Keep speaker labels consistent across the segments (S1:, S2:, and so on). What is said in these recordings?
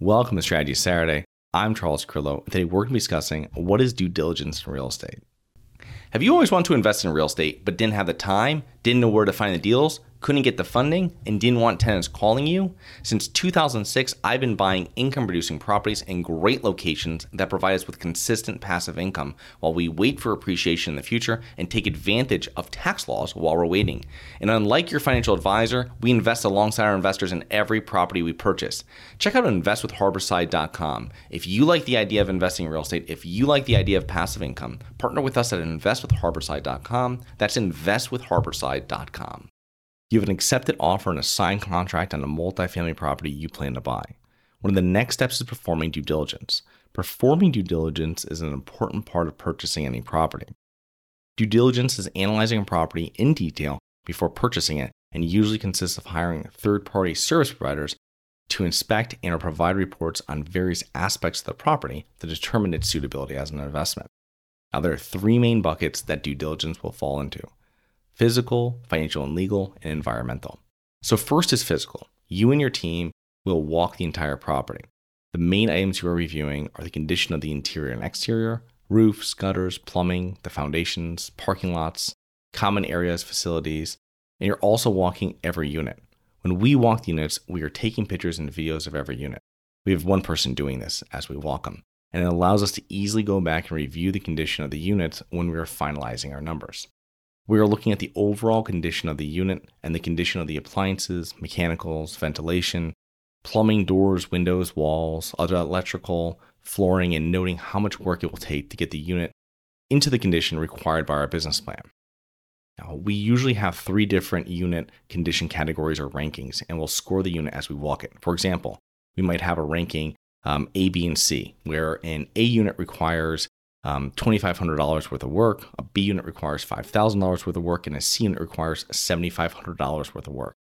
S1: Welcome to Strategy Saturday. I'm Charles Carillo, and today we're going to be discussing what is due diligence in real estate. Have you always wanted to invest in real estate but didn't have the time, didn't know where to find the deals, couldn't get the funding, and didn't want tenants calling you? Since 2006, I've been buying income producing properties in great locations that provide us with consistent passive income while we wait for appreciation in the future and take advantage of tax laws while we're waiting. And unlike your financial advisor, we invest alongside our investors in every property we purchase. Check out investwithharborside.com. If you like the idea of investing in real estate, if you like the idea of passive income, partner with us at investwithharborside.com. That's investwithharborside.com. You have an accepted offer and a signed contract on a multifamily property you plan to buy. One of the next steps is performing due diligence. Performing due diligence is an important part of purchasing any property. Due diligence is analyzing a property in detail before purchasing it and usually consists of hiring third party service providers to inspect and or provide reports on various aspects of the property to determine its suitability as an investment. Now, there are three main buckets that due diligence will fall into physical, financial and legal, and environmental. So, first is physical. You and your team will walk the entire property. The main items you are reviewing are the condition of the interior and exterior, roofs, gutters, plumbing, the foundations, parking lots, common areas, facilities, and you're also walking every unit. When we walk the units, we are taking pictures and videos of every unit. We have one person doing this as we walk them, and it allows us to easily go back and review the condition of the units when we are finalizing our numbers. We are looking at the overall condition of the unit and the condition of the appliances, mechanicals, ventilation, plumbing, doors, windows, walls, other electrical, flooring, and noting how much work it will take to get the unit into the condition required by our business plan. Now, we usually have three different unit condition categories or rankings, and we'll score the unit as we walk it. For example, we might have a ranking um, A, B, and C, where an A unit requires um, $2,500 worth of work, a B unit requires $5,000 worth of work, and a C unit requires $7,500 worth of work.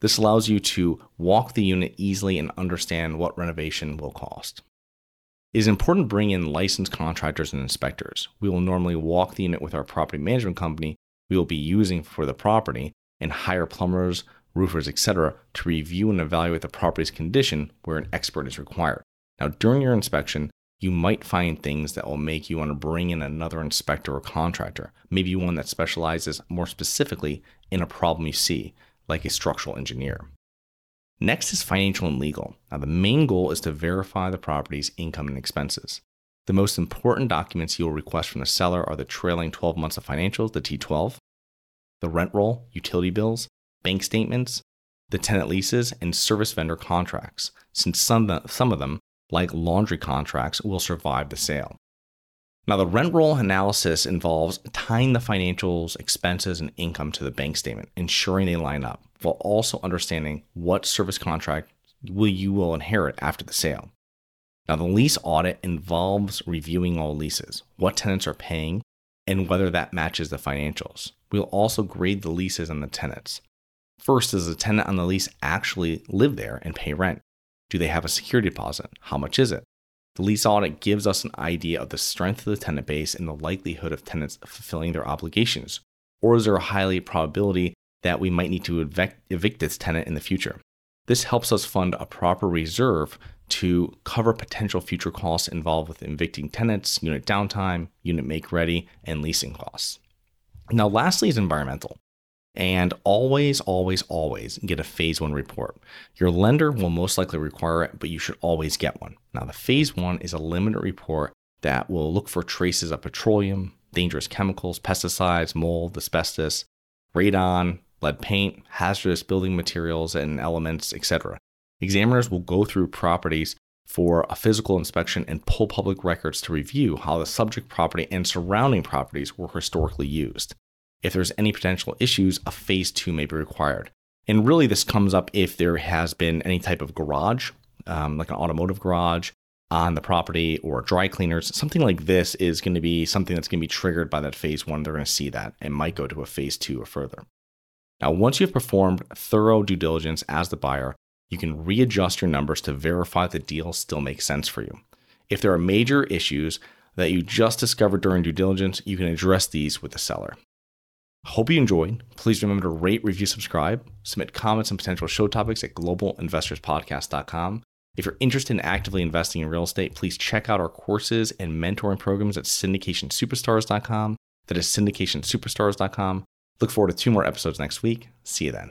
S1: This allows you to walk the unit easily and understand what renovation will cost. It is important to bring in licensed contractors and inspectors. We will normally walk the unit with our property management company we will be using for the property and hire plumbers, roofers, etc. to review and evaluate the property's condition where an expert is required. Now, during your inspection, you might find things that will make you want to bring in another inspector or contractor, maybe one that specializes more specifically in a problem you see, like a structural engineer. Next is financial and legal. Now, the main goal is to verify the property's income and expenses. The most important documents you will request from the seller are the trailing 12 months of financials, the T12, the rent roll, utility bills, bank statements, the tenant leases, and service vendor contracts, since some of them like laundry contracts, will survive the sale. Now, the rent roll analysis involves tying the financials, expenses, and income to the bank statement, ensuring they line up, while also understanding what service contract will you will inherit after the sale. Now, the lease audit involves reviewing all leases, what tenants are paying, and whether that matches the financials. We'll also grade the leases and the tenants. First, does the tenant on the lease actually live there and pay rent? Do they have a security deposit? How much is it? The lease audit gives us an idea of the strength of the tenant base and the likelihood of tenants fulfilling their obligations. Or is there a highly probability that we might need to evict, this tenant in the future? This helps us fund a proper reserve to cover potential future costs involved with evicting tenants, unit downtime, unit make ready, and leasing costs. Now, lastly, is environmental. And always, always, always get a phase one report. Your lender will most likely require it, but you should always get one. Now, the phase one is a limited report that will look for traces of petroleum, dangerous chemicals, pesticides, mold, asbestos, radon, lead paint, hazardous building materials and elements, etc. Examiners will go through properties for a physical inspection and pull public records to review how the subject property and surrounding properties were historically used. If there's any potential issues, a phase two may be required. And really, this comes up if there has been any type of garage, um, like an automotive garage on the property or dry cleaners. Something like this is going to be something that's going to be triggered by that phase one. They're going to see that and might go to a phase two or further. Now, once you've performed thorough due diligence as the buyer, you can readjust your numbers to verify the deal still makes sense for you. If there are major issues that you just discovered during due diligence, you can address these with the seller. Hope you enjoyed. Please remember to rate, review, subscribe, submit comments and potential show topics at globalinvestorspodcast.com. If you're interested in actively investing in real estate, please check out our courses and mentoring programs at syndicationsuperstars.com. That is syndicationsuperstars.com. Look forward to two more episodes next week. See you then.